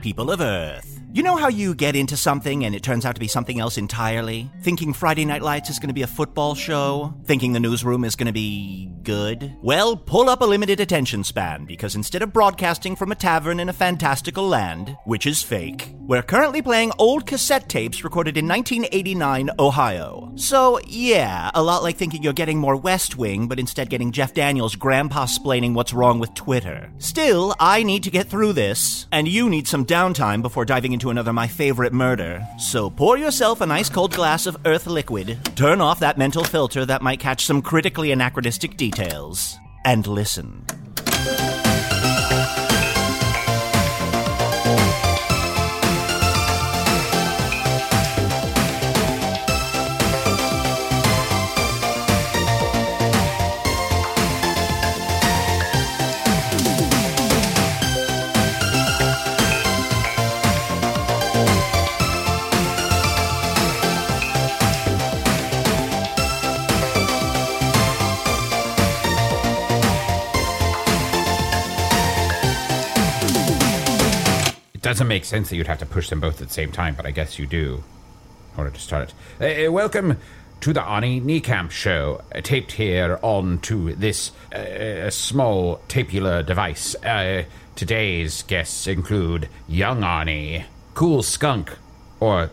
People of Earth. You know how you get into something and it turns out to be something else entirely? Thinking Friday Night Lights is going to be a football show? Thinking the newsroom is going to be good? Well, pull up a limited attention span because instead of broadcasting from a tavern in a fantastical land, which is fake, we're currently playing old cassette tapes recorded in 1989 Ohio. So, yeah, a lot like thinking you're getting more West Wing, but instead getting Jeff Daniels' grandpa splaining what's wrong with Twitter. Still, I need to get through this, and you need some downtime before diving into another my favorite murder. So pour yourself a nice cold glass of Earth liquid, turn off that mental filter that might catch some critically anachronistic details, and listen. Doesn't make sense that you'd have to push them both at the same time, but I guess you do. In order to start it. Uh, welcome to the Arnie Niekamp show, uh, taped here onto this uh, small tapular device. Uh, today's guests include Young Arnie, Cool Skunk, or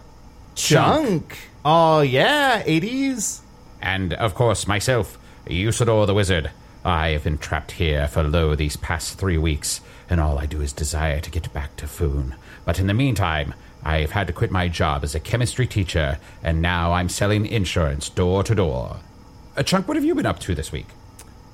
Chunk, Chunk. Oh yeah, 80s. and of course myself, Usidore the Wizard. I have been trapped here for lo these past three weeks, and all I do is desire to get back to Foon. But in the meantime, I've had to quit my job as a chemistry teacher, and now I'm selling insurance door to door. Uh, Chunk, what have you been up to this week?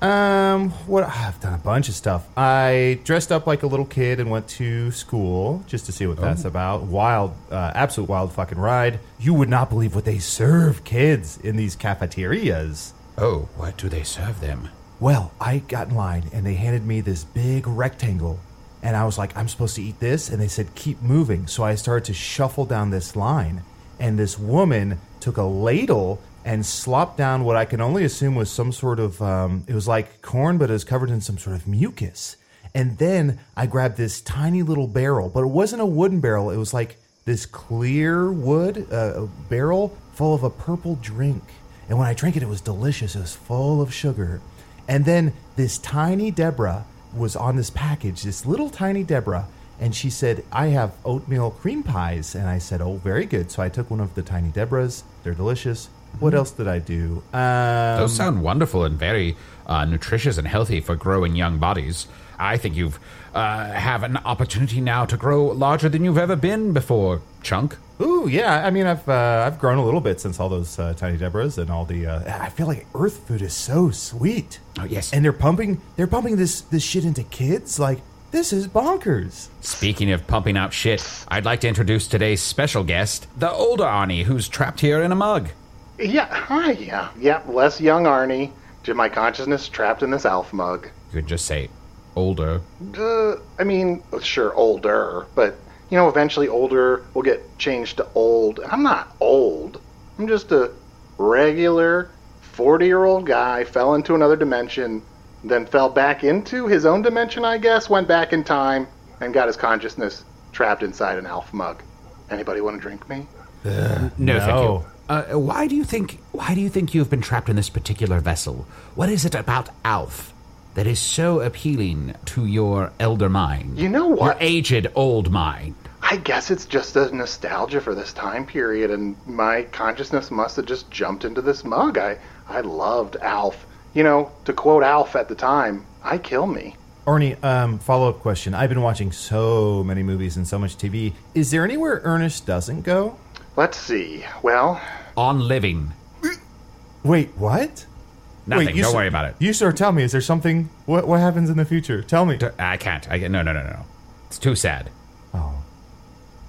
Um, what I've done a bunch of stuff. I dressed up like a little kid and went to school just to see what that's about. Wild, uh, absolute wild fucking ride. You would not believe what they serve kids in these cafeterias. Oh, what do they serve them? Well, I got in line and they handed me this big rectangle. And I was like, I'm supposed to eat this. And they said, keep moving. So I started to shuffle down this line. And this woman took a ladle and slopped down what I can only assume was some sort of, um, it was like corn, but it was covered in some sort of mucus. And then I grabbed this tiny little barrel, but it wasn't a wooden barrel. It was like this clear wood uh, barrel full of a purple drink. And when I drank it, it was delicious. It was full of sugar. And then this tiny Deborah was on this package, this little tiny Deborah, and she said, I have oatmeal cream pies. And I said, Oh, very good. So I took one of the tiny Deborahs. They're delicious. What else did I do? Um, Those sound wonderful and very uh, nutritious and healthy for growing young bodies. I think you've uh, have an opportunity now to grow larger than you've ever been before, Chunk. Ooh, yeah. I mean, I've uh, I've grown a little bit since all those uh, tiny Deborahs and all the. Uh, I feel like Earth food is so sweet. Oh, yes. And they're pumping they're pumping this this shit into kids. Like this is bonkers. Speaking of pumping out shit, I'd like to introduce today's special guest, the older Arnie, who's trapped here in a mug. Yeah, hi, yeah, yeah. Less young Arnie to my consciousness trapped in this elf mug. You could just say, older. Uh, I mean, sure, older, but you know, eventually older will get changed to old. And I'm not old. I'm just a regular 40 year old guy, fell into another dimension, then fell back into his own dimension, I guess, went back in time, and got his consciousness trapped inside an elf mug. Anybody want to drink me? No, No. thank you. Uh, why do you think? Why do you think you've been trapped in this particular vessel? What is it about Alf that is so appealing to your elder mind? You know what? Your aged old mind. I guess it's just a nostalgia for this time period, and my consciousness must have just jumped into this mug. I, I loved Alf. You know, to quote Alf at the time, I kill me. Ernie, um, follow up question. I've been watching so many movies and so much TV. Is there anywhere Ernest doesn't go? Let's see. Well, On living. Wait, what? Nothing. Wait, you Don't s- worry about it. You sir, tell me. Is there something? What what happens in the future? Tell me. I can't. I no no no no no. It's too sad. Oh.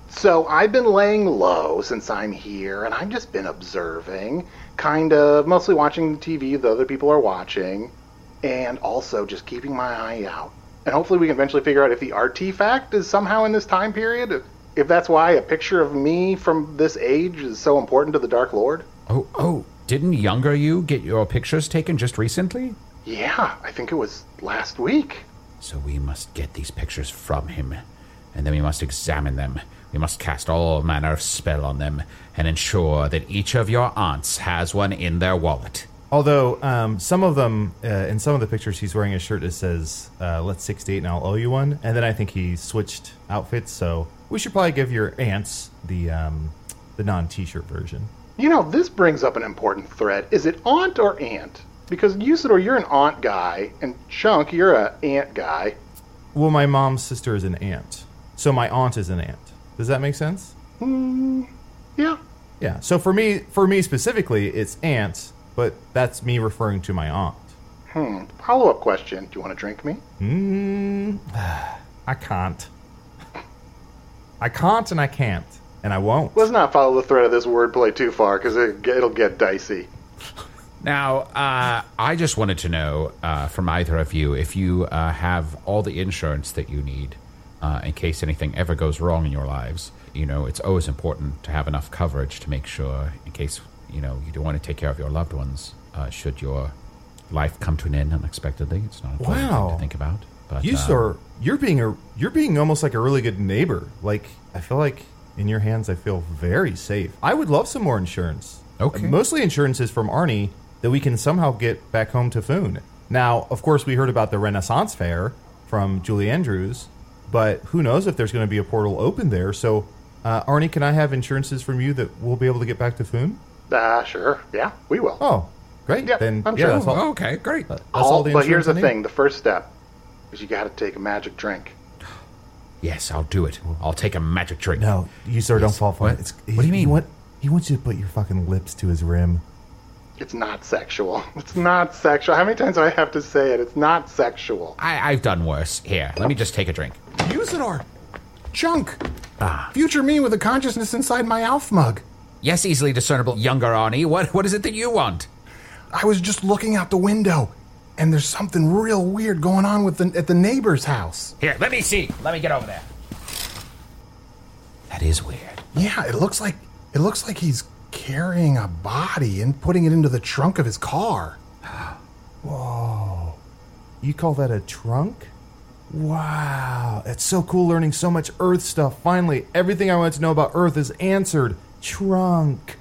So I've been laying low since I'm here, and I've just been observing, kind of mostly watching the TV that other people are watching, and also just keeping my eye out. And hopefully we can eventually figure out if the artifact is somehow in this time period. If, if that's why a picture of me from this age is so important to the Dark Lord. Oh oh. Didn't younger you get your pictures taken just recently? Yeah, I think it was last week. So we must get these pictures from him, and then we must examine them. We must cast all manner of spell on them, and ensure that each of your aunts has one in their wallet. Although um, some of them, uh, in some of the pictures, he's wearing a shirt that says uh, "Let's six date and I'll owe you one," and then I think he switched outfits. So we should probably give your aunts the um, the non T-shirt version. You know, this brings up an important thread. Is it aunt or aunt? Because Usidore, you're an aunt guy, and Chunk, you're a aunt guy. Well, my mom's sister is an aunt, so my aunt is an aunt. Does that make sense? Yeah. Yeah. So for me, for me specifically, it's aunt, but that's me referring to my aunt. Hmm. Follow up question. Do you want to drink me? Mm, I can't. I can't and I can't and I won't. Let's not follow the thread of this wordplay too far, because it, it'll get dicey. Now, uh, I just wanted to know uh, from either of you if you uh, have all the insurance that you need uh, in case anything ever goes wrong in your lives. You know, it's always important to have enough coverage to make sure, in case you know you do want to take care of your loved ones, uh, should your life come to an end unexpectedly. It's not a pleasant thing to think about. But You uh, sir, you're being a you're being almost like a really good neighbor. Like I feel like in your hands, I feel very safe. I would love some more insurance. Okay. Mostly insurances from Arnie that we can somehow get back home to Foon. Now, of course, we heard about the Renaissance Fair from Julie Andrews, but who knows if there's going to be a portal open there? So, uh, Arnie, can I have insurances from you that we'll be able to get back to Foon? Ah, sure. Yeah, we will. Oh, great. Yeah, then I'm yeah, sure. that's all. Okay, great. That's All- all the but here's the I need. thing: the first step is you got to take a magic drink. Yes, I'll do it. I'll take a magic drink. No, you sir, don't fall for What? it. It's, What do you mean? He, want, he wants you to put your fucking lips to his rim. It's not sexual. It's not sexual. How many times do I have to say it? It's not sexual. I, I've done worse. Here, let me just take a drink. Usidore! Chunk! Ah. Future me with a consciousness inside my Alf mug. Yes, easily discernible, younger Arnie. What what is it that you want? I was just looking out the window, and there's something real weird going on with the, at the neighbor's house. Here, let me see. Let me get over there. That is weird. Yeah, it looks like it looks like he's carrying a body and putting it into the trunk of his car. Whoa. You call that a trunk? Wow, it's so cool learning so much Earth stuff. Finally, everything I wanted to know about Earth is answered. Trunk.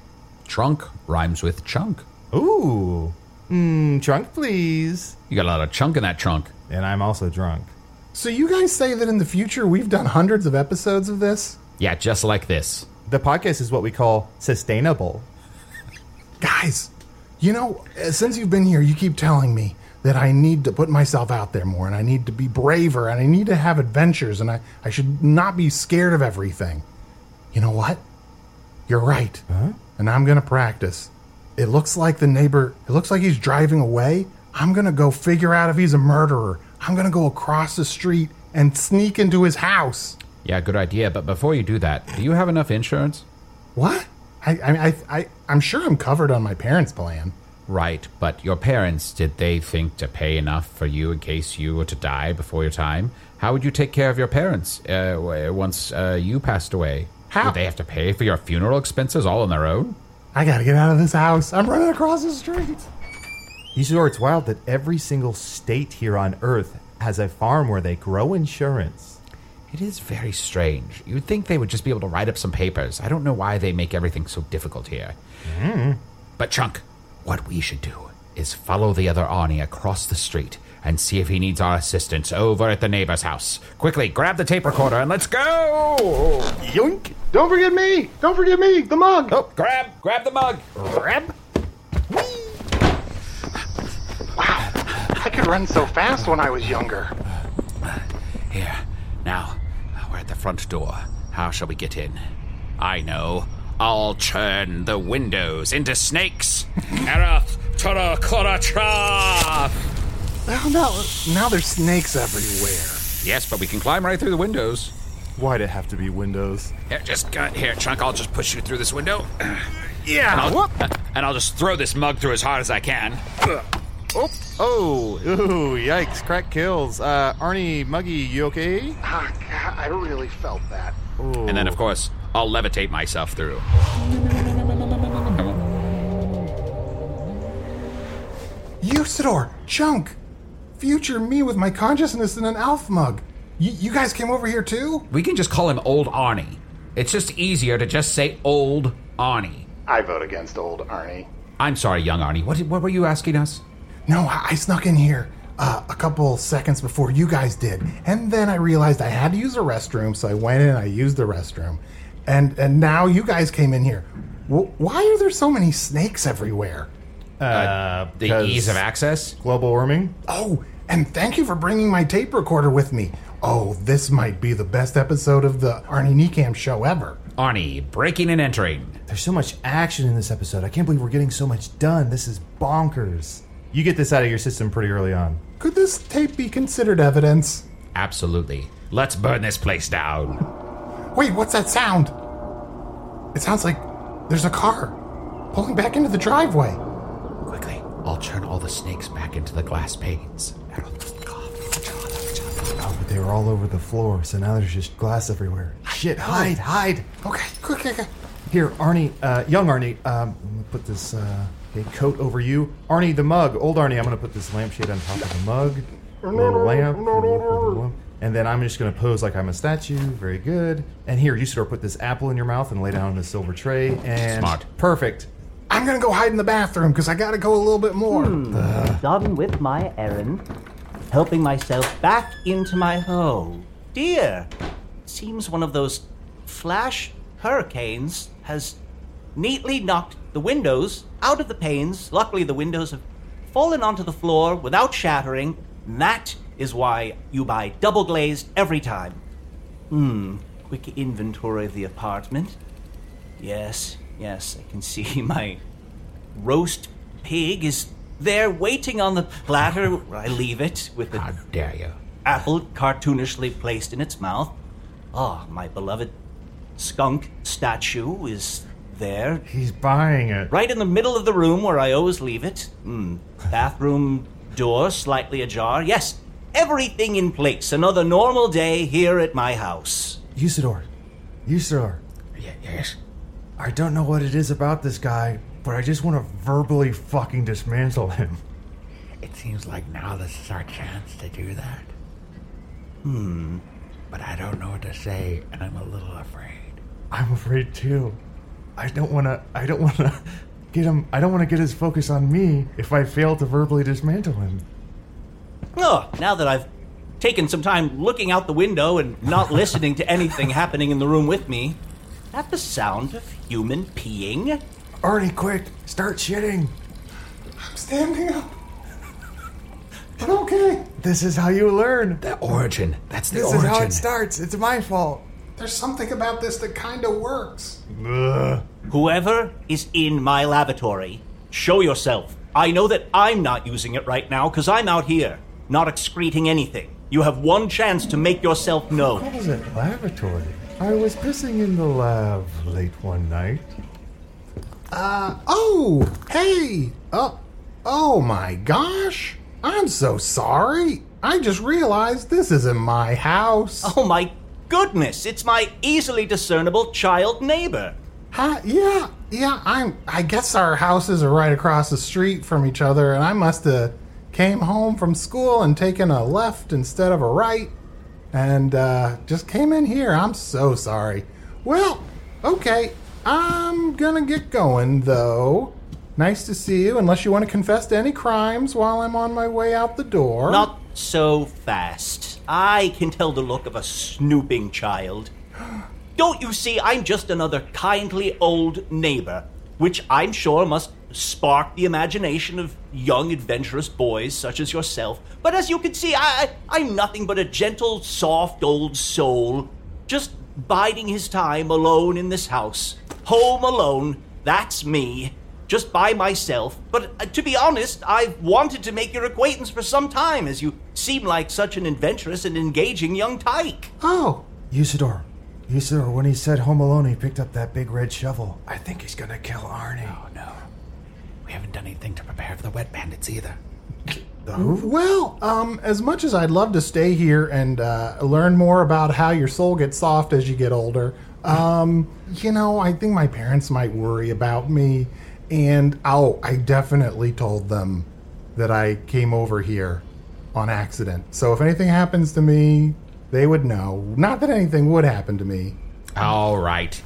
Trunk rhymes with chunk. Ooh. Mmm, trunk, please. You got a lot of chunk in that trunk. And I'm also drunk. So you guys say that in the future we've done hundreds of episodes of this? Yeah, just like this. The podcast is what we call sustainable. Guys, you know, uh, since you've been here, you keep telling me that I need to put myself out there more and I need to be braver and I need to have adventures and I, I should not be scared of everything. You know what? You're right. And I'm going to practice. It looks like the neighbor, it looks like he's driving away. I'm going to go figure out if he's a murderer. I'm going to go across the street and sneak into his house. Yeah, good idea. But before you do that, do you have enough insurance? What? I, I, I, I, I'm sure I'm covered on my parents' plan. Right, but your parents, did they think to pay enough for you in case you were to die before your time? How would you take care of your parents uh, once uh, you passed away? How- Would they have to pay for your funeral expenses all on their own? I gotta get out of this house. I'm running across the street. Usidore, it's wild that every single state here on Earth has a farm where they grow insurance. It is very strange. You'd think they would just be able to write up some papers. I don't know why they make everything so difficult here. Mm-hmm. But, Chunk, what we should do is follow the other Arnie across the street and see if he needs our assistance over at the neighbor's house. Quickly, grab the tape recorder and let's go! Yoink! Don't forget me! Don't forget me! The mug! Oh, grab, grab the mug. Grab! Wow, I could run so fast when I was younger. Here, now, we're at the front door. How shall we get in? I know. I'll turn the windows into snakes. Erath Tora Kora Tra! Oh no! Now there's snakes everywhere. Yes, but we can climb right through the windows. Why'd it have to be windows? Here, just got here, Chunk. I'll just push you through this window. And Yeah. I'll, and I'll just throw this mug through as hard as I can. Oh, oh, ooh, yikes, crack kills. Uh, Arnie, Muggy, you okay? Ah, God, I really felt that. And then, of course, I'll levitate myself through. Usidore, Chunk, future me with my consciousness in an elf mug. Y- you guys came over here too? We can just call him Old Arnie. It's just easier to just say Old Arnie. I vote against old Arnie. I'm sorry, young Arnie. What, what were you asking us? No, I, I snuck in here uh, a couple seconds before you guys did, and then I realized I had to use the restroom, so I went in and I used the restroom, and and now you guys came in here. W- why are there so many snakes everywhere? Uh, The 'cause ease of access? global warming. Oh, and thank you for bringing my tape recorder with me. Oh, this might be the best episode of the Arnie Niekamp show ever. Arnie, breaking and entering. There's so much action in this episode. I can't believe we're getting so much done. This is bonkers. You get this out of your system pretty early on. Could this tape be considered evidence? Absolutely. Let's burn this place down. Wait, what's that sound? It sounds like there's a car pulling back into the driveway. Quickly, I'll turn all the snakes back into the glass panes. Oh, but they were all over the floor, so now there's just glass everywhere. Shit, hide, hide. Okay, quick, quick, quick. Here, Arnie, uh, young Arnie, um, I'm gonna put this uh, big coat over you. Arnie, the mug, old Arnie, I'm gonna put this lampshade on top of the mug. Little lamp. And then I'm just gonna pose like I'm a statue. Very good. And here, you sort of put this apple in your mouth and lay down on the silver tray. And Smart. Perfect. I'm gonna go hide in the bathroom because I gotta go a little bit more. done with my errand, helping myself back into my hole. Dear, seems one of those flash hurricanes has neatly knocked the windows out of the panes. Luckily, the windows have fallen onto the floor without shattering. That is why you buy double glazed every time. Hmm, quick inventory of the apartment. Yes, yes, I can see my roast pig is there waiting on the platter where I leave it with the How dare you? apple cartoonishly placed in its mouth. Ah, my beloved skunk statue is there, He's buying it. right in the middle of the room where I always leave it. Hmm. Bathroom door slightly ajar. Yes, everything in place. Another normal day here at my house. Usidore. Usidore. Yeah, yes. I don't know what it is about this guy, but I just want to verbally fucking dismantle him. It seems like now this is our chance to do that. Hmm. But I don't know what to say, and I'm a little afraid. I'm afraid too. I don't want to. I don't want to get him. I don't want to get his focus on me if I fail to verbally dismantle him. Oh, now that I've taken some time looking out the window and not listening to anything happening in the room with me, that the sound of human peeing? Arnie, quick! Start shitting. I'm standing up. But okay. This is how you learn. The origin. That's the origin. This origin. is how it starts. It's my fault. There's something about this that kind of works. Whoever is in my lavatory, show yourself. I know that I'm not using it right now because I'm out here, not excreting anything. You have one chance to make yourself known. What was it? Lavatory. I was pissing in the lab late one night. Uh, oh, hey. Oh, Oh my gosh! I'm so sorry. I just realized this isn't my house. Oh my goodness, it's my easily discernible child neighbor. Hi, yeah, yeah. I'm. I guess our houses are right across the street from each other, and I must have came home from school and taken a left instead of a right, and uh, just came in here. I'm so sorry. Well, okay. I'm gonna get going though. Nice to see you. Unless you want to confess to any crimes while I'm on my way out the door. Not so fast. I can tell the look of a snooping child. Don't you see, I'm just another kindly old neighbor, which I'm sure must spark the imagination of young adventurous boys such as yourself. But as you can see, I, I'm nothing but a gentle, soft old soul, just biding his time alone in this house. Home alone, that's me. Just by myself. But uh, to be honest, I've wanted to make your acquaintance for some time, as you seem like such an adventurous and engaging young tyke. Oh, Usidore. Usidore, when he said Home Alone, he picked up that big red shovel. I think he's gonna kill Arnie. Oh no. Haven't done anything to prepare for the wet bandits either. Well, um, as much as I'd love to stay here and uh, learn more about how your soul gets soft as you get older, um, you know, I think my parents might worry about me. And oh, I definitely told them that I came over here on accident. So if anything happens to me, they would know. Not that anything would happen to me. All right.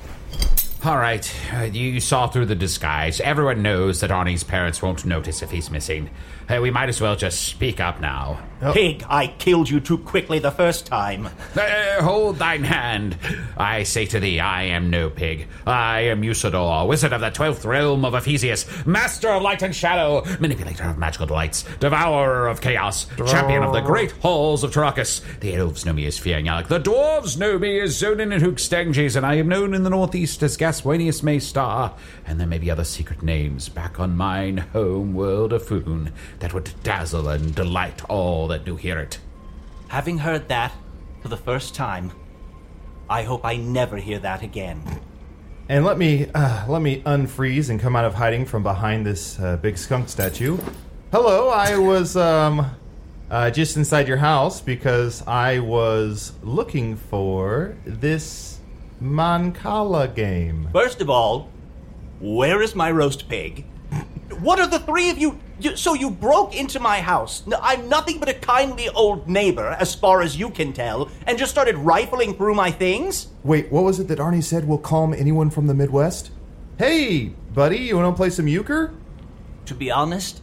All right. Uh, you saw through the disguise. Everyone knows that Arnie's parents won't notice if he's missing. Uh, we might as well just speak up now. Pig, I killed you too quickly the first time. Uh, hold thine hand. I say to thee, I am no pig. I am Usidore, wizard of the twelfth realm of Ephysia, master of light and shadow, manipulator of magical delights, devourer of chaos, champion of the great halls of Tarakas. The elves know me as Fiangyalak. The dwarves know me as Zonin and Hoogstandjes, and I am known in the northeast as Gaswanius Maystar. And there may be other secret names back on mine home world of Foon that would dazzle and delight all that do hear it. Having heard that for the first time, I hope I never hear that again. And let me uh, let me unfreeze and come out of hiding from behind this uh, big skunk statue. Hello, I was um, uh, just inside your house because I was looking for this Mancala game. First of all, where is my roast pig? What are the three of you? you so you broke into my house. No, I'm nothing but a kindly old neighbor, as far as you can tell, and just started rifling through my things? Wait, what was it that Arnie said will calm anyone from the Midwest? Hey, buddy, you want to play some euchre? To be honest,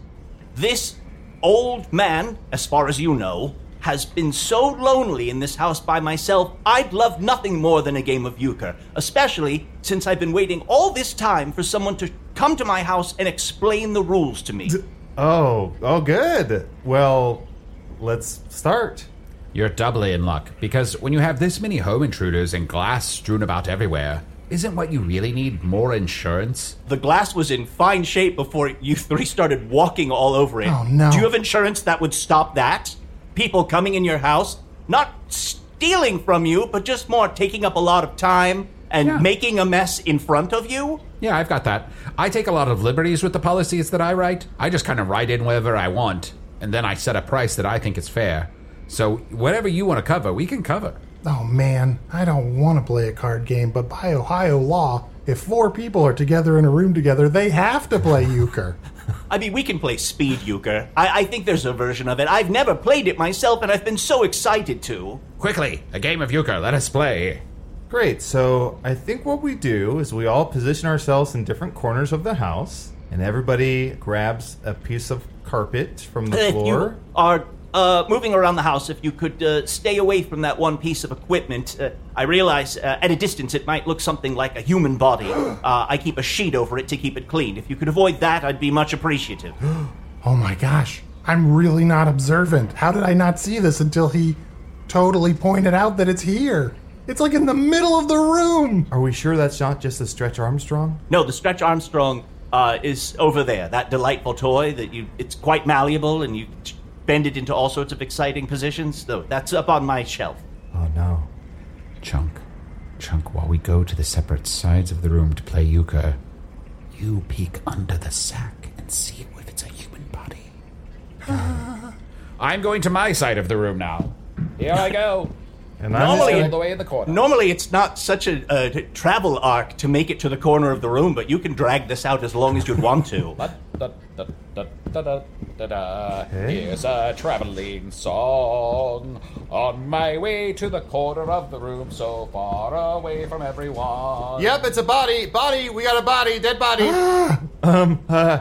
this old man, as far as you know, has been so lonely in this house by myself, I'd love nothing more than a game of euchre, especially since I've been waiting all this time for someone to come to my house and explain the rules to me. Oh, oh, good. Well, let's start. You're doubly in luck, because when you have this many home intruders and glass strewn about everywhere, isn't what you really need more insurance? The glass was in fine shape before you three started walking all over it. Oh, no. Do you have insurance that would stop that? People coming in your house, not stealing from you, but just more taking up a lot of time and Yeah. making a mess in front of you? Yeah, I've got that. I take a lot of liberties with the policies that I write. I just kind of write in whatever I want, and then I set a price that I think is fair. So whatever you want to cover, we can cover. Oh man, I don't want to play a card game, but by Ohio law, if four people are together in a room together, they have to play euchre. I mean, we can play speed euchre. I, I think there's a version of it. I've never played it myself, and I've been so excited to. Quickly, a game of euchre. Let us play. Great. So I think what we do is we all position ourselves in different corners of the house, and everybody grabs a piece of carpet from the if floor. you are uh, moving around the house, if you could uh, stay away from that one piece of equipment. Uh, I realize uh, at a distance it might look something like a human body. Uh, I keep a sheet over it to keep it clean. If you could avoid that, I'd be much appreciative. Oh my gosh, I'm really not observant. How did I not see this until he totally pointed out that it's here? It's like in the middle of the room. Are we sure that's not just the Stretch Armstrong? No, the Stretch Armstrong uh, is over there. That delightful toy that you. It's quite malleable, and you bend it into all sorts of exciting positions. So that's up on my shelf. Oh no. Chunk, Chunk, while we go to the separate sides of the room to play euchre, you peek under the sack and see if it's a human body. I'm going to my side of the room now. Here I go. And I'm Normally- All the way in the corner. Normally, it's not such a, a travel arc to make it to the corner of the room, but you can drag this out as long as you'd want to. Da, da, da, da, da, da, da, da. Okay. Here's a traveling song on my way to the corner of the room, so far away from everyone. Yep, it's a body. Body. We got a body. Dead body. um. Uh,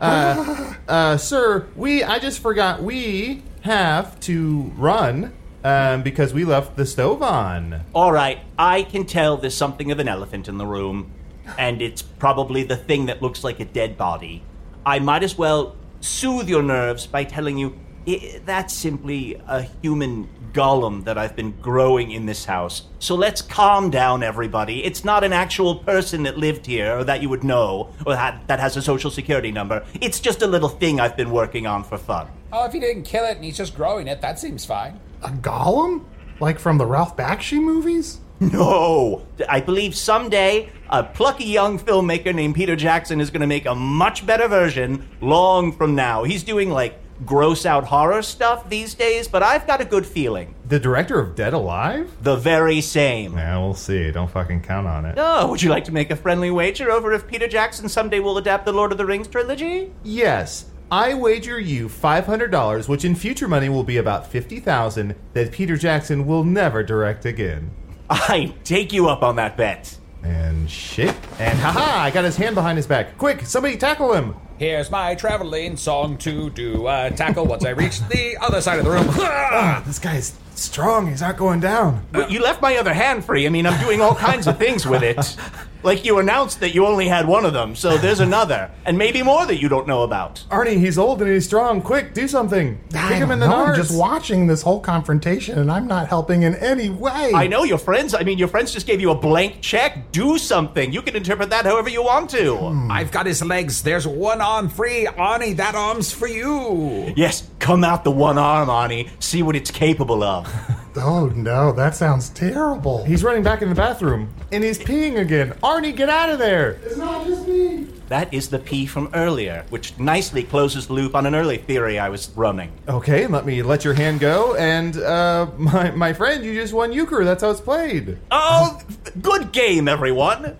uh, uh, sir, we. I just forgot. We have to run. Um, because we left the stove on. All right, I can tell there's something of an elephant in the room, and it's probably the thing that looks like a dead body. I might as well soothe your nerves by telling you i that's simply a human golem that I've been growing in this house. So let's calm down, everybody. It's not an actual person that lived here or that you would know or that, that has a social security number. It's just a little thing I've been working on for fun. Oh, if he didn't kill it and he's just growing it, that seems fine. A golem? Like from the Ralph Bakshi movies? No! I believe someday a plucky young filmmaker named Peter Jackson is going to make a much better version long from now. He's doing like gross out horror stuff these days, but I've got a good feeling. The director of Dead Alive? The very same. Yeah, we'll see. Don't fucking count on it. Oh, would you like to make a friendly wager over if Peter Jackson someday will adapt the Lord of the Rings trilogy? Yes. I wager you $500, which in future money will be about 50000 that Peter Jackson will never direct again. I take you up on that bet. And shit. And haha, I got his hand behind his back. Quick, somebody tackle him. Here's my traveling song to do a tackle once I reach the other side of the room. Ah, this guy's strong. He's not going down. But you left my other hand free. I mean, I'm doing all kinds of things with it. Like you announced that you only had one of them, so there's another, and maybe more that you don't know about. Arnie, he's old and he's strong. Quick, do something. Kick I him in the know, I'm nards. just watching this whole confrontation and I'm not helping in any way. I know your friends. I mean, your friends just gave you a blank check. Do something. You can interpret that however you want to. Hmm. I've got his legs. There's one arm free. Arnie, that arm's for you. Yes, come out the one arm, Arnie. See what it's capable of. Oh no, that sounds terrible. He's running back in the bathroom and he's peeing again. Arnie, get out of there. It's not just me. that is the P from earlier, which nicely closes the loop on an early theory I was running. Okay, let me let your hand go. And uh, my my friend, you just won euchre. That's how it's played. Oh, good game, everyone.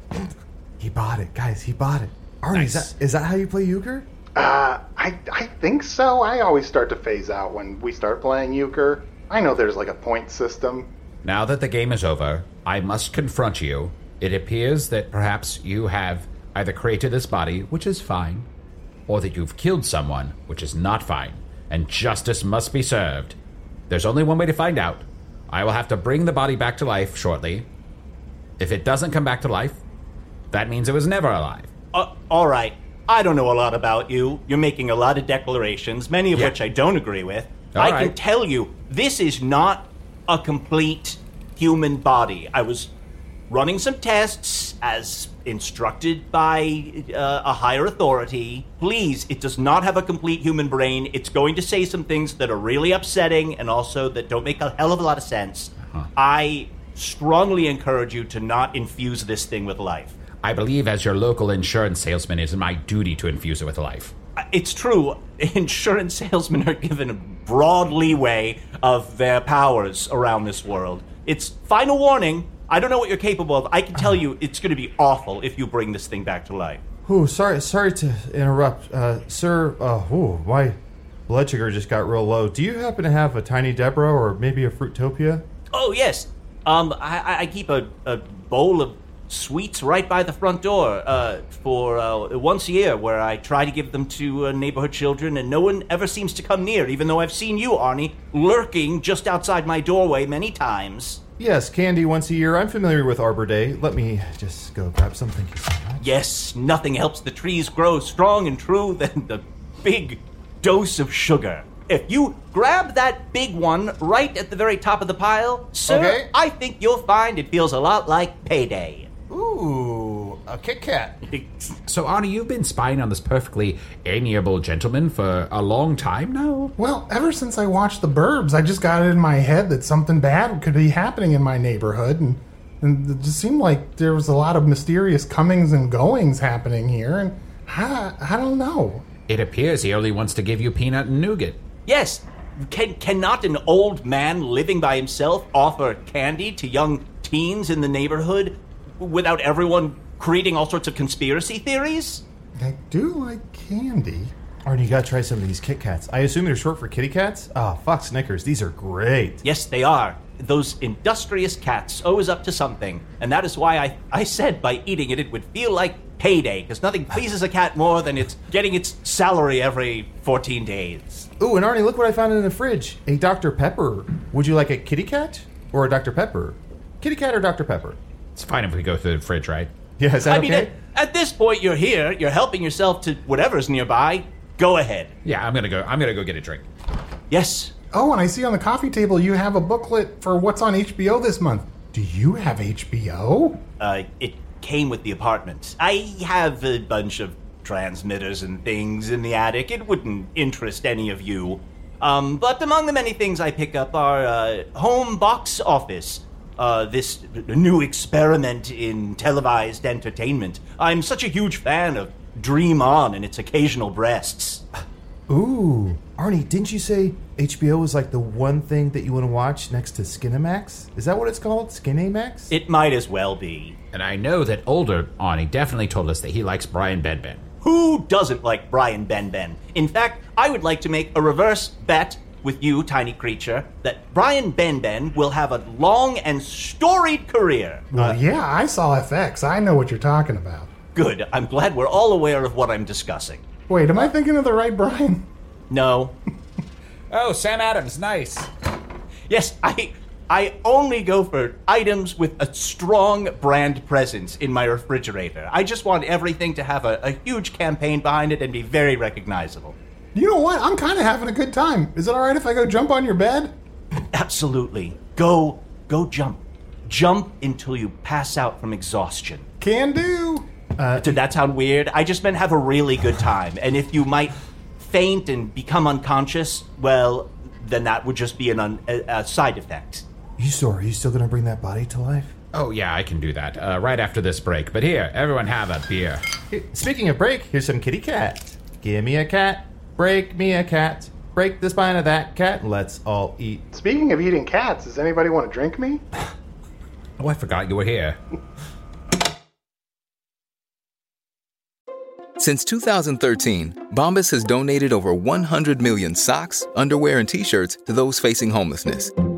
He bought it, guys. He bought it. Arnie, is that is that how you play euchre? Uh, I, I think so. I always start to phase out when we start playing euchre. I know there's like a point system. Now that the game is over, I must confront you. It appears that perhaps you have either created this body, which is fine, or that you've killed someone, which is not fine, and justice must be served. There's only one way to find out. I will have to bring the body back to life shortly. If it doesn't come back to life, that means it was never alive. Uh, all right. I don't know a lot about you. You're making a lot of declarations, many of Yeah. which I don't agree with. All I can tell you, this is not a complete human body. I was running some tests as instructed by uh, a higher authority. Please, it does not have a complete human brain. It's going to say some things that are really upsetting and also that don't make a hell of a lot of sense. I strongly encourage you to not infuse this thing with life. I believe, as your local insurance salesman, it is my duty to infuse it with life. It's true. Insurance salesmen are given a broad leeway of their powers around this world. It's final warning. I don't know what you're capable of. I can tell you it's going to be awful if you bring this thing back to life. Oh, sorry, sorry to interrupt, uh, sir. Uh, oh, my blood sugar just got real low. Do you happen to have a tiny Deborah or maybe a Fruitopia? Oh yes. Um, I, I- I keep a, a bowl of sweets right by the front door uh, for uh, once a year, where I try to give them to uh, neighborhood children, and no one ever seems to come near. Even though I've seen you, Arnie, lurking just outside my doorway many times. Yes, candy once a year. I'm familiar with Arbor Day. Let me just go grab some. Thank you so much. Yes, nothing helps the trees grow strong and true than the big dose of sugar. If you grab that big one right at the very top of the pile, sir, Okay. I think you'll find it feels a lot like payday. Ooh, a Kit Kat. So, Arnie, you've been spying on this perfectly amiable gentleman for a long time now? Well, ever since I watched The Burbs, I just got it in my head that something bad could be happening in my neighborhood, and, and it just seemed like there was a lot of mysterious comings and goings happening here, and I, I don't know. It appears he only wants to give you peanut and nougat. Yes, can, cannot an old man living by himself offer candy to young teens in the neighborhood without everyone creating all sorts of conspiracy theories? I do like candy. Arnie, you gotta try some of these Kit Kats. I assume they're short for kitty cats? Ah, fuck Snickers. These are great. Yes, they are. Those industrious cats always up to something, and that is why I, I said by eating it it would feel like payday, because nothing pleases a cat more than it's getting its salary every 14 days. Ooh, and Arnie, look what I found in the fridge. A Dr. Pepper. Would you like a kitty cat or a Dr. Pepper? Kitty cat or Dr. Pepper? It's fine if we go through the fridge, right? Yeah, is that I okay? mean, at, at this point, you're here, you're helping yourself to whatever's nearby. Go ahead. Yeah, I'm gonna go. I'm gonna go get a drink. Yes, Oh, and I see on the coffee table you have a booklet for what's on HBO this month. Do you have HBO? uh, it came with the apartment. I have a bunch of transmitters and things in the attic. It wouldn't interest any of you. Um, but among the many things I pick up are uh, home box office. Uh, this new experiment in televised entertainment. I'm such a huge fan of Dream On and its occasional breasts. Ooh. Arnie, didn't you say HBO is like the one thing that you want to watch next to Skinamax? Is that what it's called? Skinamax? It might as well be. And I know that older Arnie definitely told us that he likes Brian Benben. Who doesn't like Brian Benben? In fact, I would like to make a reverse bet with you, tiny creature, that Brian Benben will have a long and storied career. Well, uh, yeah, I saw FX. I know what you're talking about. Good. I'm glad we're all aware of what I'm discussing. Wait, am I thinking of the right Brian? No. Oh, Sam Adams, nice. Yes, I I only go for items with a strong brand presence in my refrigerator. I just want everything to have a, a huge campaign behind it and be very recognizable. You know what? I'm kind of having a good time. Is it all right if I go jump on your bed? Absolutely. Go go jump. Jump until you pass out from exhaustion. Can do. Did that sound weird? I just meant have a really good time. And if you might faint and become unconscious, well, then that would just be an un- a, a side effect. You still, are you still gonna bring that body to life? Oh yeah, I can do that uh, right after this break. But here, everyone have a beer. Speaking of break, here's some kitty cat. Give me a cat. Break me a cat. Break the spine of that cat. Let's all eat. Speaking of eating cats, does anybody want to drink me? Oh, I forgot you were here. Since 2013, Bombas has donated over 100 million socks, underwear, and t shirts to those facing homelessness.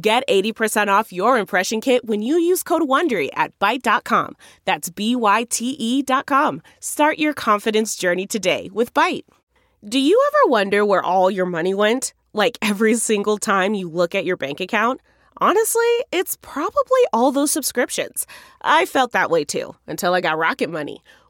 Get 80% off your impression kit when you use code WONDERY at Byte.com. That's B-Y-T-E dot com. Start your confidence journey today with Byte. Do you ever wonder where all your money went? Like every single time you look at your bank account? Honestly, it's probably all those subscriptions. I felt that way too until I got Rocket Money.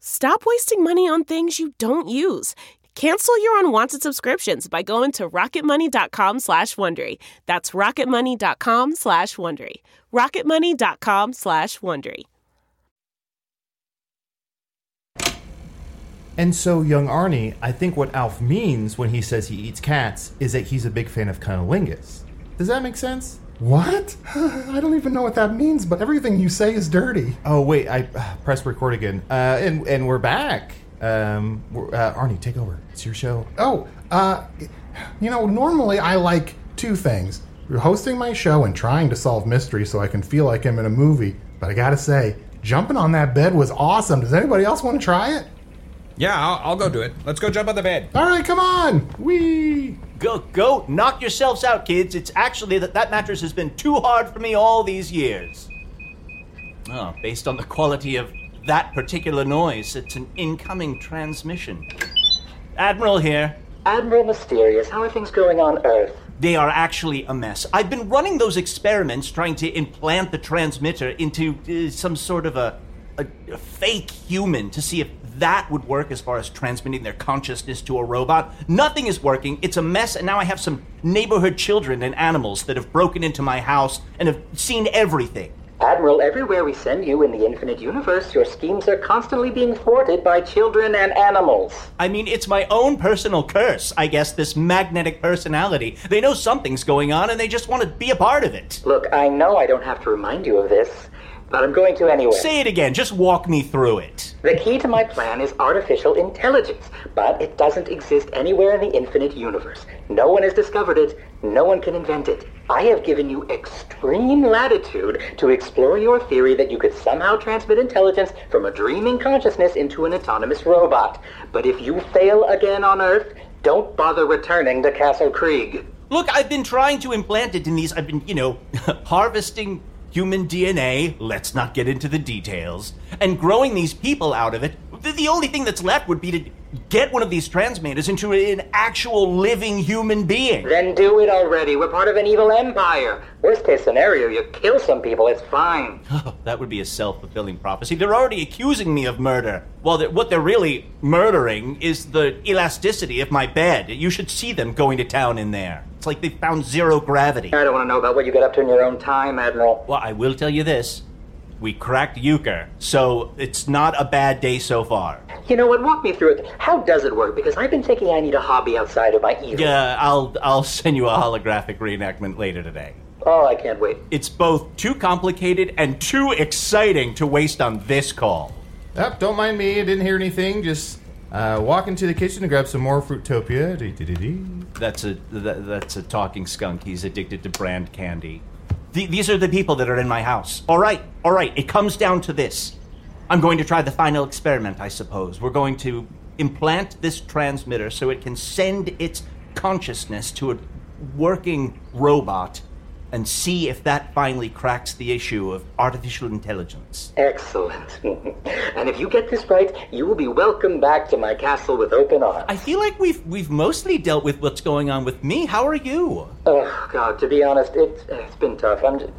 Stop wasting money on things you don't use. Cancel your unwanted subscriptions by going to rocketmoney.com slash Wondery. That's rocketmoney.com slash Wondery. rocketmoney.com slash Wondery. And so, young Arnie, I think what Alf means when he says he eats cats is that he's a big fan of cunnilingus. Does that make sense? What? I don't even know what that means, but everything you say is dirty. Oh wait, I uh, pressed record again, uh, and and we're back. Um, we're, uh, Arnie, take over. It's your show. Oh, uh, you know, normally I like two things hosting my show and trying to solve mysteries so I can feel like I'm in a movie. But I gotta say, jumping on that bed was awesome. Does anybody else want to try it? Yeah, I'll, I'll go do it. Let's go jump on the bed. All right, come on. Wee. Go, go, knock yourselves out, kids. It's actually that that mattress has been too hard for me all these years. Oh, based on the quality of that particular noise, it's an incoming transmission. Admiral here. Admiral Mysterious, how are things going on Earth? They are actually a mess. I've been running those experiments trying to implant the transmitter into uh, some sort of a, a, a fake human to see if that would work as far as transmitting their consciousness to a robot. Nothing is working. It's a mess, and now I have some neighborhood children and animals that have broken into my house and have seen everything. Admiral, everywhere we send you in the infinite universe, your schemes are constantly being thwarted by children and animals. I mean, it's my own personal curse, I guess, this magnetic personality. They know something's going on and they just want to be a part of it. Look, I know I don't have to remind you of this, but I'm going to anyway. Say it again, just walk me through it. The key to my plan is artificial intelligence, but it doesn't exist anywhere in the infinite universe. No one has discovered it, no one can invent it. I have given you extreme latitude to explore your theory that you could somehow transmit intelligence from a dreaming consciousness into an autonomous robot. But if you fail again on Earth, don't bother returning to Castle Krieg. Look, I've been trying to implant it in these. I've been, you know, harvesting human DNA. Let's not get into the details. And growing these people out of it. The, only thing that's left would be to get one of these transmitters into an actual living human being. Then do it already. We're part of an evil empire. Worst case scenario, you kill some people, it's fine. Oh, that would be a self fulfilling prophecy. They're already accusing me of murder. Well, they're, what they're really murdering is the elasticity of my bed. You should see them going to town in there. It's like they found zero gravity. I don't want to know about what you get up to in your own time, Admiral. Well, I will tell you this. We cracked euchre, so it's not a bad day so far. You know what? Walk me through it. How does it work? Because I've been thinking I need a hobby outside of my evil. Yeah, I'll I'll send you a holographic reenactment later today. Oh, I can't wait. It's both too complicated and too exciting to waste on this call. Yep, don't mind me. I didn't hear anything. Just uh, walk into the kitchen to grab some more Fruitopia. That's a that, that's a talking skunk. He's addicted to brand candy. Th- these are the people that are in my house. All right, all right. It comes down to this. I'm going to try the final experiment, I suppose. We're going to implant this transmitter so it can send its consciousness to a working robot and see if that finally cracks the issue of artificial intelligence. Excellent. and if you get this right, you will be welcomed back to my castle with open arms. I feel like we've we've mostly dealt with what's going on with me. How are you? Oh, God, to be honest, it, it's been tough. I'm just,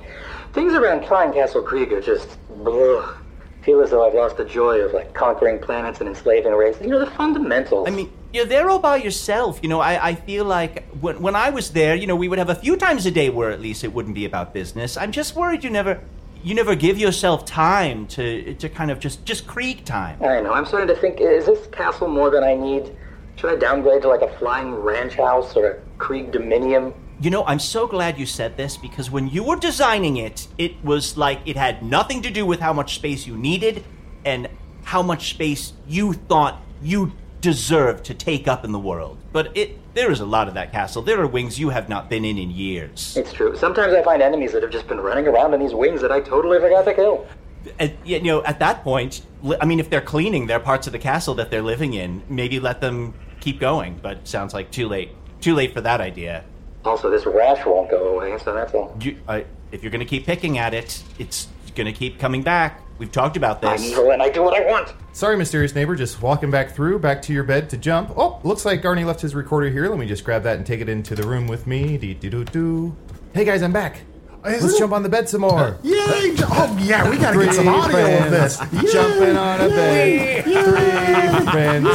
things around Klein Castle Krieg are just. Ugh. Feel as though I've lost the joy of like conquering planets and enslaving races. You know, the fundamentals. I mean, you're there all by yourself. You know, I, I feel like when, when I was there, you know, we would have a few times a day where at least it wouldn't be about business. I'm just worried you never you never give yourself time to to kind of just just creek time. I know. I'm starting to think: is this castle more than I need? Should I downgrade to like a flying ranch house or a Krieg Dominium? You know, I'm so glad you said this because when you were designing it, it was like it had nothing to do with how much space you needed and how much space you thought you deserved to take up in the world. But it there is a lot of that castle. There are wings you have not been in in years. It's true. Sometimes I find enemies that have just been running around in these wings that I totally forgot to kill. Uh, and, you know, at that point, I mean, if they're cleaning their parts of the castle that they're living in, maybe let them keep going. But sounds like too late. Too late for that idea. Also, this rash won't go away, so that's all. You, I, if you're going to keep picking at it, it's going to keep coming back. We've talked about this. I'm this. evil and I do what I want. Sorry, mysterious neighbor. Just walking back through, back to your bed to jump. Oh, looks like Arnie left his recorder here. Let me just grab that and take it into the room with me. Dee dee doo doo. Hey guys, I'm back. Let's jump on the bed some more. Yay! Oh, yeah, we gotta Three get some audio of this. Yay! Jumping on a bed. Three friends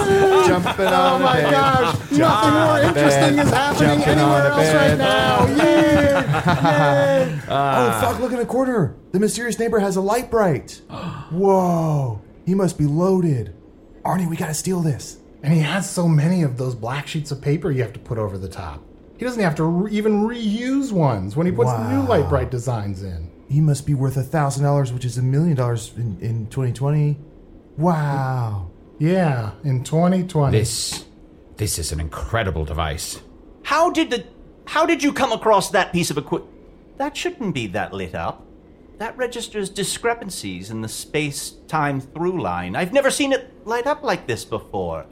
jumping oh on Oh bed. Oh my gosh, nothing more interesting bed. is happening Jumping anywhere a else right now. Yay! Yay! oh, fuck, look in the corner. The mysterious neighbor has a light bright. Whoa, he must be loaded. Arnie, we gotta steal this. And he has so many of those black sheets of paper you have to put over the top. He doesn't have to re- even reuse ones when he puts the new Wow. Lite-Brite designs in. He must be worth a thousand dollars, which is a million dollars in, in 2020. Wow. Yeah, in 2020. This, this is an incredible device. How did the how did you come across that piece of equipment? That shouldn't be that lit up. That registers discrepancies in the space-time through line. I've never seen it light up like this before.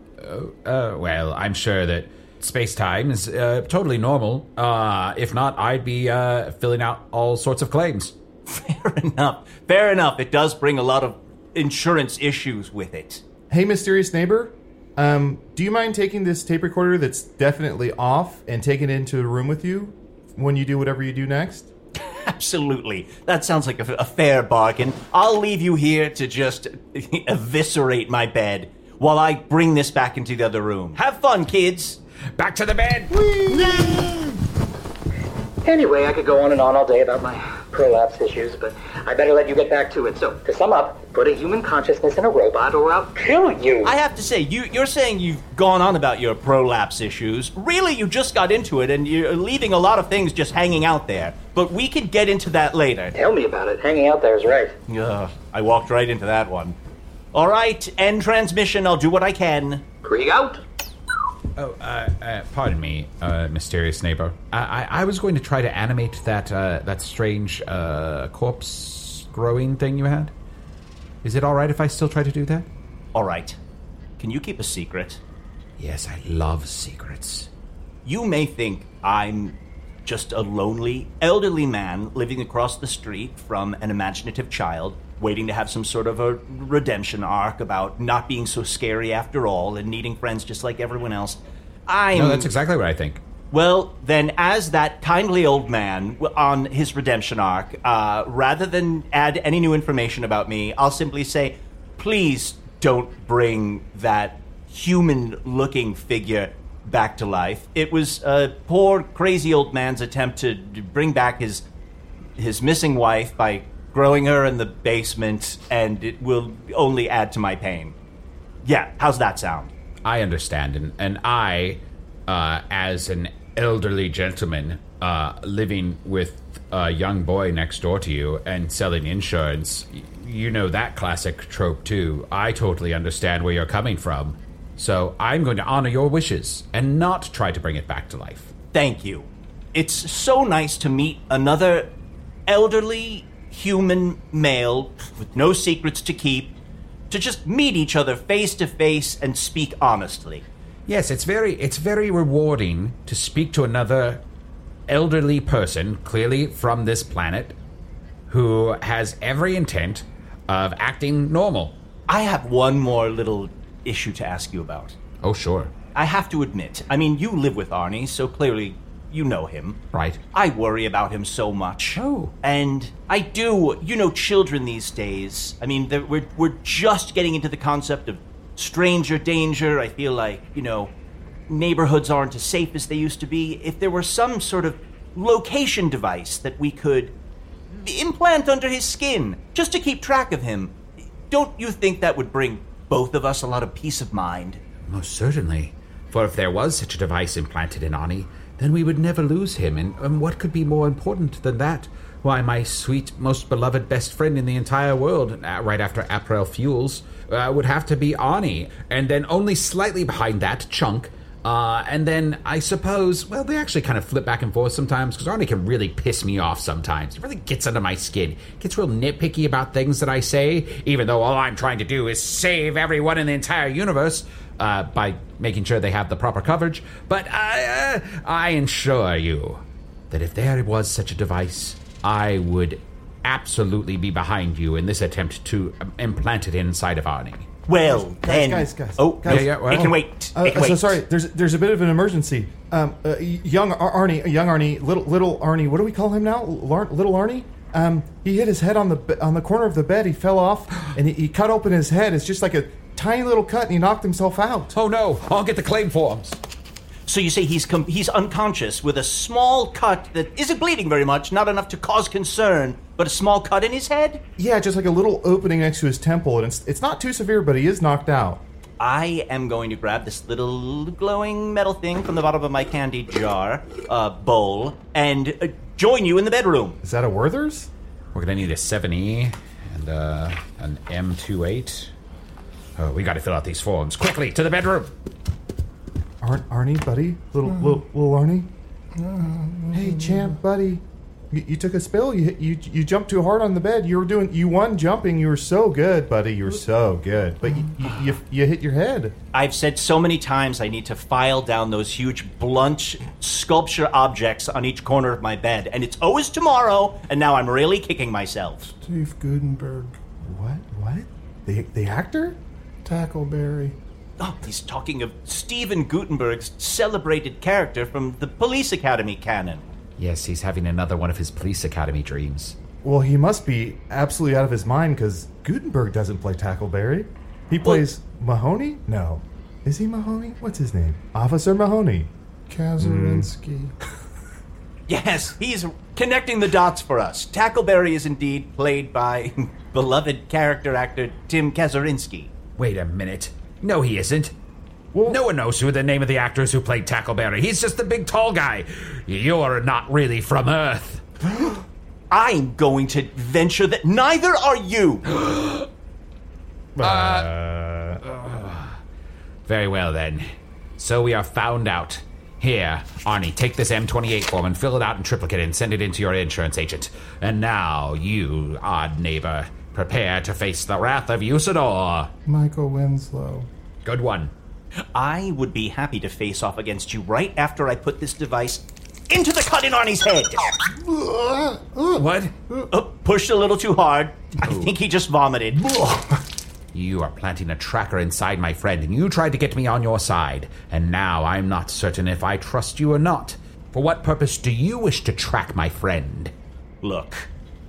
Uh, well, I'm sure that space time is uh, totally normal. Uh, if not, I'd be uh, filling out all sorts of claims. Fair enough. Fair enough. It does bring a lot of insurance issues with it. Hey, mysterious neighbor. Um, do you mind taking this tape recorder that's definitely off and taking it into a room with you when you do whatever you do next? Absolutely. That sounds like a, a fair bargain. I'll leave you here to just eviscerate my bed while I bring this back into the other room. Have fun, kids. Back to the bed. Anyway, I could go on and on all day about my prolapse issues, but I better let you get back to it. So, to sum up, put a human consciousness in a robot or I'll kill you. I have to say, you, you're saying you've gone on about your prolapse issues. Really, you just got into it and you're leaving a lot of things just hanging out there. But we can get into that later. Tell me about it. Hanging out there is right. Ugh, I walked right into that one. All right, end transmission. I'll do what I can. Krieg out. Oh, uh, uh, pardon me, uh, mysterious neighbor. I, I, I was going to try to animate that uh, that strange uh, corpse growing thing you had. Is it all right if I still try to do that? All right. Can you keep a secret? Yes, I love secrets. You may think I'm just a lonely, elderly man living across the street from an imaginative child, waiting to have some sort of a redemption arc about not being so scary after all and needing friends just like everyone else. I'm. No, that's exactly what I think. Well, then, as that kindly old man on his redemption arc, uh, rather than add any new information about me, I'll simply say, please don't bring that human looking figure back to life. It was a poor, crazy old man's attempt to bring back his, his missing wife by growing her in the basement, and it will only add to my pain. Yeah, how's that sound? I understand, and, and I, uh, as an elderly gentleman uh, living with a young boy next door to you and selling insurance, you know that classic trope too. I totally understand where you're coming from. So I'm going to honor your wishes and not try to bring it back to life. Thank you. It's so nice to meet another elderly human male with no secrets to keep, to just meet each other face to face and speak honestly. Yes, it's very it's very rewarding to speak to another elderly person, clearly from this planet, who has every intent of acting normal. I have one more little issue to ask you about. Oh, sure. I have to admit, I mean, you live with Arnie, so clearly you know him. Right. I worry about him so much. Oh. And I do. You know, children these days, I mean, they're- we're, we're just getting into the concept of stranger danger. I feel like, you know, neighborhoods aren't as safe as they used to be. If there were some sort of location device that we could implant under his skin just to keep track of him, don't you think that would bring both of us a lot of peace of mind? Most certainly. For if there was such a device implanted in Arnie, then we would never lose him, and, and what could be more important than that? Why, my sweet, most beloved best friend in the entire world, uh, right after April Fuels, uh, would have to be Arnie, and then only slightly behind that, Chunk. Uh, and then I suppose, well, they actually kind of flip back and forth sometimes because Arnie can really piss me off sometimes. He really gets under my skin. Gets real nitpicky about things that I say, even though all I'm trying to do is save everyone in the entire universe uh, by making sure they have the proper coverage. But I, uh, I assure you that if there was such a device, I would absolutely be behind you in this attempt to um, implant it inside of Arnie. Well, Guys, then. guys, guys, Oh, guys. Yeah, yeah, well- it can wait. Uh, it can so wait. sorry. There's there's a bit of an emergency. Um, uh, young Ar- Arnie, young Arnie, little little Arnie. What do we call him now? Lar- little Arnie. Um, he hit his head on the on the corner of the bed. He fell off, and he, he cut open his head. It's just like a tiny little cut, and he knocked himself out. Oh no, I'll get the claim forms. So you say he's com- he's unconscious with a small cut that isn't bleeding very much, not enough to cause concern, but a small cut in his head? Yeah, just like a little opening next to his temple, and it's it's not too severe, but he is knocked out. I am going to grab this little glowing metal thing from the bottom of my candy jar, uh, bowl, and uh, join you in the bedroom. Is that a Werther's? We're gonna need a 7E and uh, an M28. Oh, we gotta fill out these forms. Quickly, to the bedroom! Ar- Arnie, buddy? Little, little, little Arnie? Hey, champ, buddy. You, you took a spill. You, you you jumped too hard on the bed. You were doing. You won jumping. You were so good, buddy. You were so good. But you, you, you, you hit your head. I've said so many times I need to file down those huge blunt sculpture objects on each corner of my bed, and it's always tomorrow, and now I'm really kicking myself. Steve Guttenberg, What? What? The the actor? Tackleberry. Oh, he's talking of Stephen Guttenberg's celebrated character from the Police Academy canon. Yes, he's having another one of his police academy dreams. Well, he must be absolutely out of his mind because Gutenberg doesn't play Tackleberry. He plays Mahoney? No. Is he Mahoney? What's his name? Officer Mahoney. Hmm. Kazurinsky. Yes, he's connecting the dots for us. Tackleberry is indeed played by beloved character actor Tim Kazurinsky. Wait a minute. No, he isn't. no one knows who the name of the actors who played Tackleberry. He's just the big tall guy. You're not really from Earth. I'm going to venture that neither are you. Uh, very well then. So we are found out. Here, Arnie, take this M28 form and fill it out in triplicate and send it into your insurance agent. And now, you, odd neighbor, prepare to face the wrath of Usidore. Michael Winslow. Good one. I would be happy to face off against you right after I put this device into the cut in Arnie's head. What? Uh, pushed a little too hard. I think he just vomited. You are planting a tracker inside my friend, and you tried to get me on your side. And now I'm not certain if I trust you or not. For what purpose do you wish to track my friend? Look,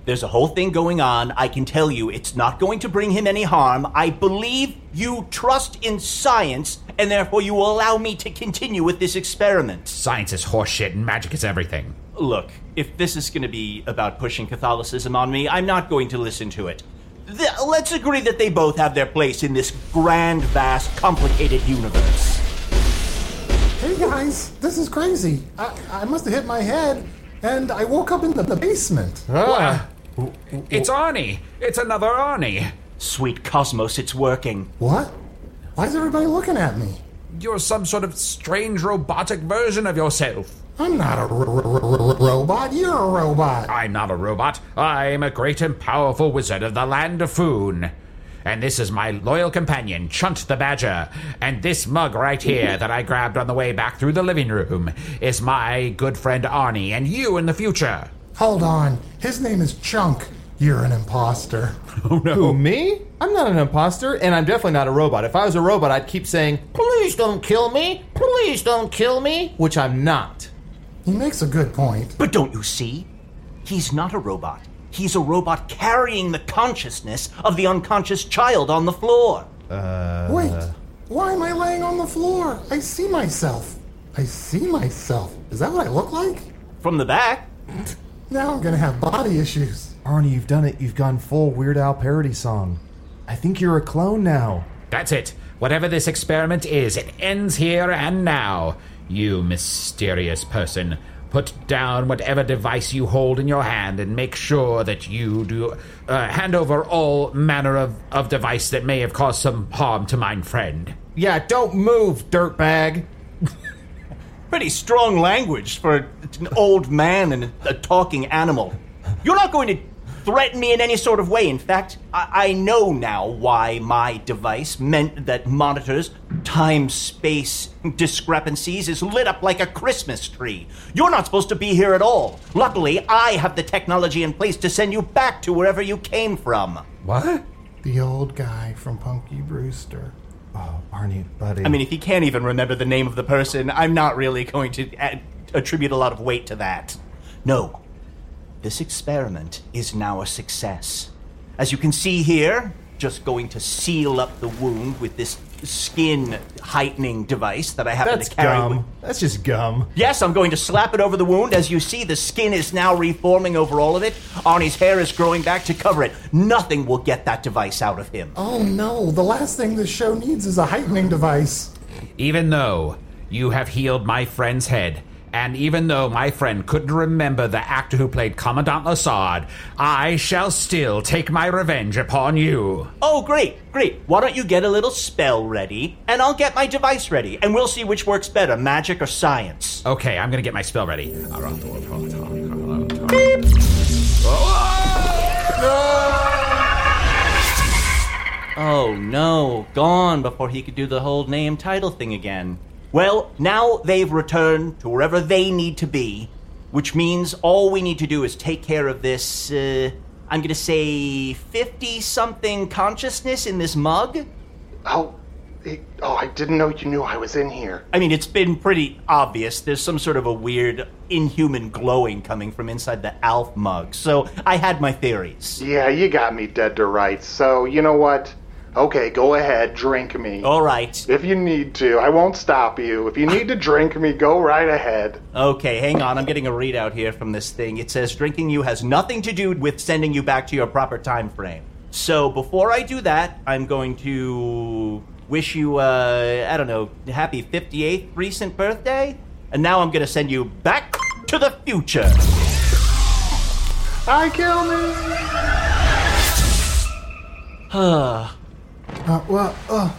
there's a whole thing going on. I can tell you it's not going to bring him any harm. I believe you trust in science, and therefore you will allow me to continue with this experiment. Science is horseshit and magic is everything. Look, if this is going to be about pushing Catholicism on me, I'm not going to listen to it. Th- let's agree that they both have their place in this grand, vast, complicated universe. Hey guys, this is crazy. I, I must have hit my head, and I woke up in the, the basement. Ah. It's Arnie. It's another Arnie. Sweet cosmos, it's working. What? Why is everybody looking at me? You're some sort of strange robotic version of yourself. I'm not a robot. You're a robot. I'm not a robot. I'm a great and powerful wizard of the land of Foon. And this is my loyal companion, Chunt the Badger. And this mug right here that I grabbed on the way back through the living room is my good friend Arnie and you in the future. Hold on. His name is Chunk. You're an imposter. Oh no. Who, me? I'm not an imposter, and I'm definitely not a robot. If I was a robot, I'd keep saying, Please don't kill me! Please don't kill me! Which I'm not. He makes a good point. But don't you see? He's not a robot. He's a robot carrying the consciousness of the unconscious child on the floor. Uh... Wait, why am I laying on the floor? I see myself. I see myself. Is that what I look like? From the back, Now I'm gonna have body issues. Arnie, you've done it. You've gone full Weird Al parody song. I think you're a clone now. That's it. Whatever this experiment is, it ends here and now. You mysterious person, put down whatever device you hold in your hand and make sure that you do uh, hand over all manner of, of device that may have caused some harm to mine friend. Yeah, don't move, dirtbag. pretty strong language for an old man and a talking animal. You're not going to threaten me in any sort of way. In fact, I, I know now why my device meant that monitors time space discrepancies is lit up like a Christmas tree. You're not supposed to be here at all. Luckily, I have the technology in place to send you back to wherever you came from. What? The old guy from Punky Brewster. Oh, Arnie, buddy. I mean, if he can't even remember the name of the person, I'm not really going to attribute a lot of weight to that. No. This experiment is now a success. As you can see here, just going to seal up the wound with this skin heightening device that I happen That's to carry. gum. with- That's just gum. Yes, I'm going to slap it over the wound. As you see, the skin is now reforming over all of it. Arnie's hair is growing back to cover it. Nothing will get that device out of him. Oh no, the last thing this show needs is a heightening device. Even though you have healed my friend's head, and even though my friend couldn't remember the actor who played Commandant Lassard, I shall still take my revenge upon you. Oh, great, great. Why don't you get a little spell ready, and I'll get my device ready, and we'll see which works better, magic or science. Okay, I'm gonna get my spell ready. Oh no, gone before he could do the whole name title thing again. Well, now they've returned to wherever they need to be, which means all we need to do is take care of this, uh, I'm gonna say 50 something consciousness in this mug. Oh, it- oh, I didn't know you knew I was in here. I mean, it's been pretty obvious. There's some sort of a weird, inhuman glowing coming from inside the Alf mug, so I had my theories. Yeah, you got me dead to rights. So, you know what? Okay, go ahead, drink me. All right. If you need to, I won't stop you. If you need to drink me, go right ahead. Okay, hang on. I'm getting a readout here from this thing. It says drinking you has nothing to do with sending you back to your proper time frame. So before I do that, I'm going to wish you, uh, I don't know, happy 58th recent birthday. And now I'm going to send you back to the future. I kill me! Uh, well, uh,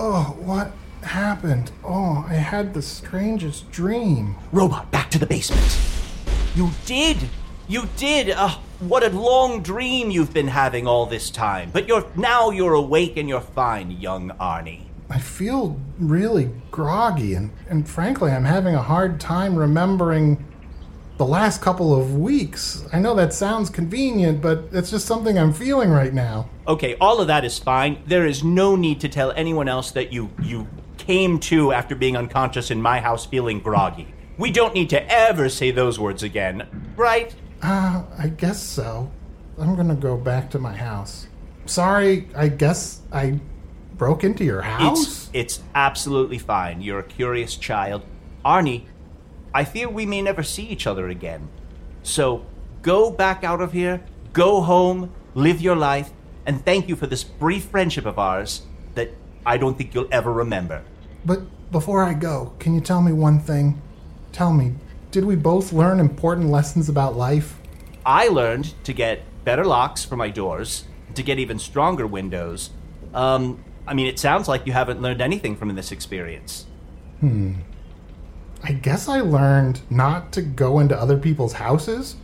oh, what happened? Oh, I had the strangest dream. Robot, back to the basement. You did. You did. Uh, what a long dream you've been having all this time. But you're now you're awake and you're fine, young Arnie. I feel really groggy, and, and frankly, I'm having a hard time remembering the last couple of weeks. I know that sounds convenient, but it's just something I'm feeling right now. Okay, all of that is fine. There is no need to tell anyone else that you you came to after being unconscious in my house feeling groggy. We don't need to ever say those words again, right? Uh, I guess so. I'm gonna go back to my house. Sorry, I guess I broke into your house? It's it's absolutely fine. You're a curious child. Arnie, I fear we may never see each other again. So go back out of here, go home, live your life, and thank you for this brief friendship of ours that I don't think you'll ever remember. But before I go, can you tell me one thing? Tell me, did we both learn important lessons about life? I learned to get better locks for my doors, to get even stronger windows. Um, I mean, it sounds like you haven't learned anything from this experience. Hmm. I guess I learned not to go into other people's houses.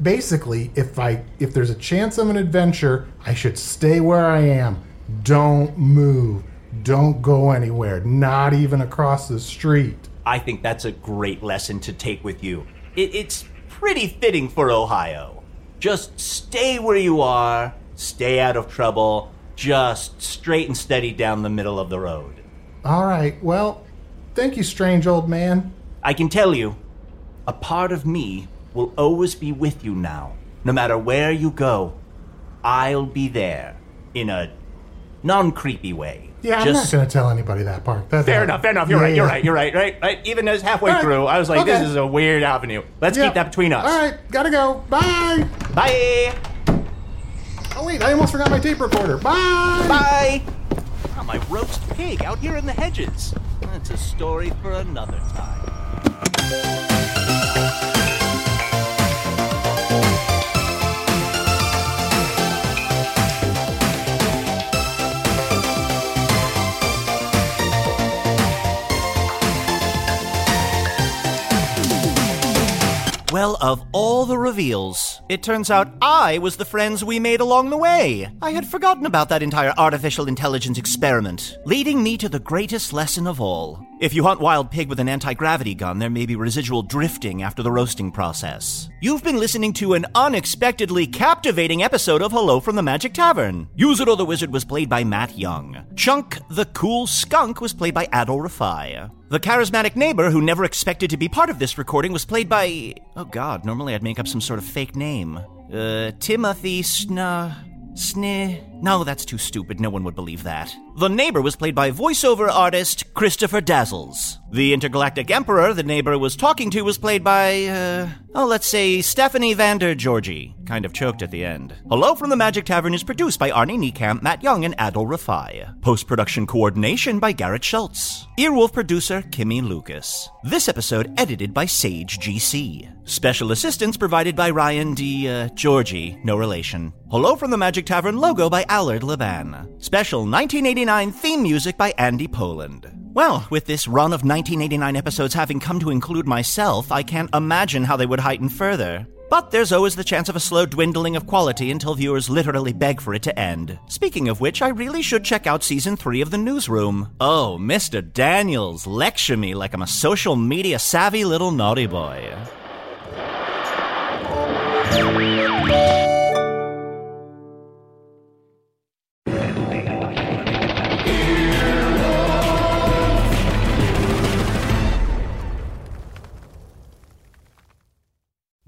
Basically, if I if there's a chance of an adventure, I should stay where I am. Don't move. Don't go anywhere, not even across the street. I think that's a great lesson to take with you. It, it's pretty fitting for Ohio. Just stay where you are, stay out of trouble, just straight and steady down the middle of the road. All right. Well, thank you, strange old man. I can tell you, a part of me will always be with you now. No matter where you go, I'll be there in a non creepy way. Yeah, I'm Just- not going to tell anybody that part. That's Fair uh, enough, fair enough. You're Yeah, right, you're yeah. right, you're right, right, right. Even as halfway All right, through, I was like, this okay. is a weird avenue. Let's Yeah. keep that between us. All right, gotta go. Bye. Bye. Oh wait, I almost forgot my tape recorder. Bye. Bye. Oh, my roast pig out here in the hedges. That's a story for another time. Well, of all the reveals, it turns out I was the friends we made along the way. I had forgotten about that entire artificial intelligence experiment, leading me to the greatest lesson of all. If you hunt wild pig with an anti gravity gun, there may be residual drifting after the roasting process. You've been listening to an unexpectedly captivating episode of Hello from the Magic Tavern. Usidore the Wizard was played by Matt Young. Chunk the Cool Skunk was played by Adal Rifai. The charismatic neighbor who never expected to be part of this recording was played by. Oh god, normally I'd make up some sort of fake name. Uh, Timothy Sna. Sneh. No, that's too stupid. No one would believe that. The neighbor was played by voiceover artist Christopher Dazzles. The intergalactic emperor the neighbor was talking to was played by, uh, oh, let's say Stephanie Vander Georgie. Kind of choked at the end. Hello from the Magic Tavern is produced by Arnie Niekamp, Matt Young, and Adal Rifai. Post production coordination by Garrett Schultz. Earwolf producer Kimmy Lucas. This episode edited by Sage GC. Special assistance provided by Ryan D. Uh, Georgie, no relation. Hello from the Magic Tavern logo by Allard Laban. Special 1989 theme music by Andy Poland. Well, with this run of 1989 episodes having come to include myself, I can't imagine how they would heighten further. But there's always the chance of a slow dwindling of quality until viewers literally beg for it to end. Speaking of which, I really should check out season 3 of The Newsroom. Oh, Mr. Daniels, lecture me like I'm a social media savvy little naughty boy.